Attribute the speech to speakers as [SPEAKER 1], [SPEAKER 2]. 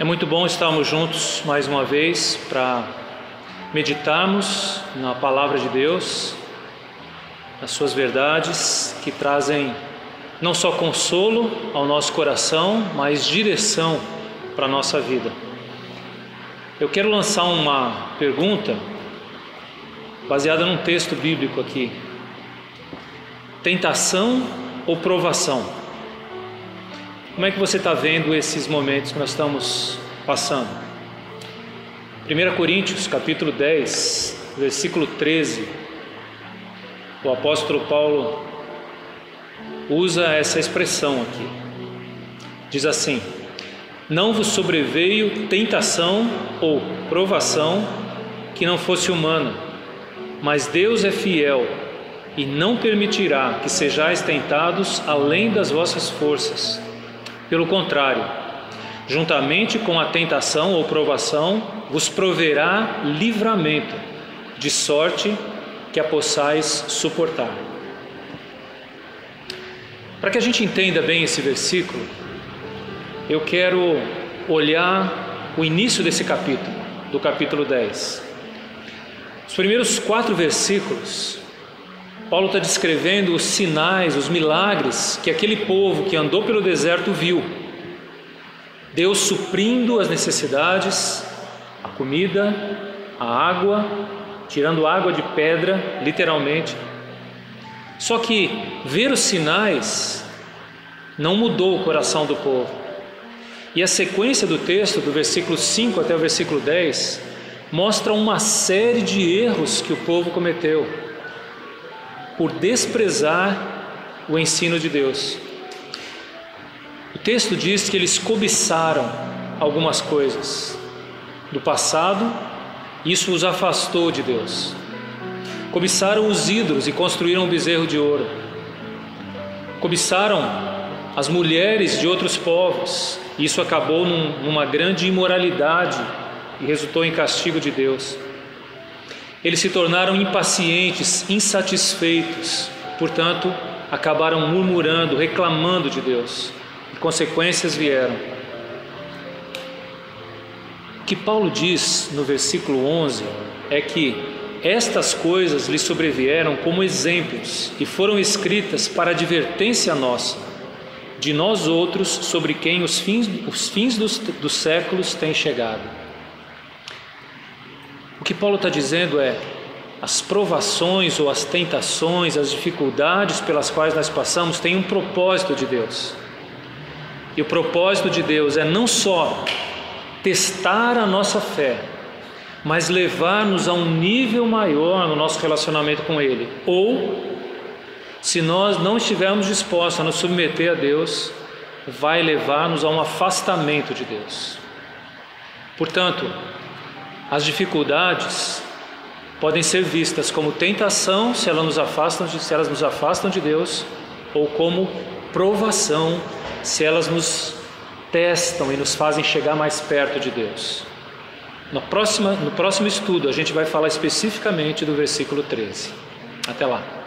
[SPEAKER 1] É muito bom estarmos juntos mais uma vez para meditarmos na palavra de Deus, nas suas verdades que trazem não só consolo ao nosso coração, mas direção para a nossa vida. Eu quero lançar uma pergunta baseada num texto bíblico aqui. Tentação ou provação? Como é que você está vendo esses momentos que nós estamos passando? 1 Coríntios, capítulo 10, versículo 13, o apóstolo Paulo usa essa expressão aqui. Diz assim: Não vos sobreveio tentação ou provação que não fosse humana, mas Deus é fiel e não permitirá que sejais tentados além das vossas forças pelo contrário, juntamente com a tentação ou provação, vos proverá livramento, de sorte que a possais suportar. Para que a gente entenda bem esse versículo, eu quero olhar o início desse capítulo, do capítulo 10. Os primeiros quatro versículos Paulo está descrevendo os sinais, os milagres que aquele povo que andou pelo deserto viu. Deus suprindo as necessidades, a comida, a água, tirando água de pedra, literalmente. Só que ver os sinais não mudou o coração do povo. E a sequência do texto, do versículo 5 até o versículo 10, mostra uma série de erros que o povo cometeu por desprezar o ensino de Deus. O texto diz que eles cobiçaram algumas coisas do passado, isso os afastou de Deus. Cobiçaram os ídolos e construíram um bezerro de ouro. Cobiçaram as mulheres de outros povos, e isso acabou num, numa grande imoralidade e resultou em castigo de Deus. Eles se tornaram impacientes, insatisfeitos, portanto, acabaram murmurando, reclamando de Deus. E consequências vieram. O que Paulo diz no versículo 11 é que estas coisas lhe sobrevieram como exemplos e foram escritas para advertência nossa, de nós outros sobre quem os fins, os fins dos, dos séculos têm chegado. O que Paulo está dizendo é: as provações ou as tentações, as dificuldades pelas quais nós passamos têm um propósito de Deus. E o propósito de Deus é não só testar a nossa fé, mas levar-nos a um nível maior no nosso relacionamento com Ele. Ou, se nós não estivermos dispostos a nos submeter a Deus, vai levar-nos a um afastamento de Deus. Portanto, as dificuldades podem ser vistas como tentação se elas nos afastam de, se elas nos afastam de Deus, ou como provação se elas nos testam e nos fazem chegar mais perto de Deus. No próximo, no próximo estudo, a gente vai falar especificamente do versículo 13. Até lá.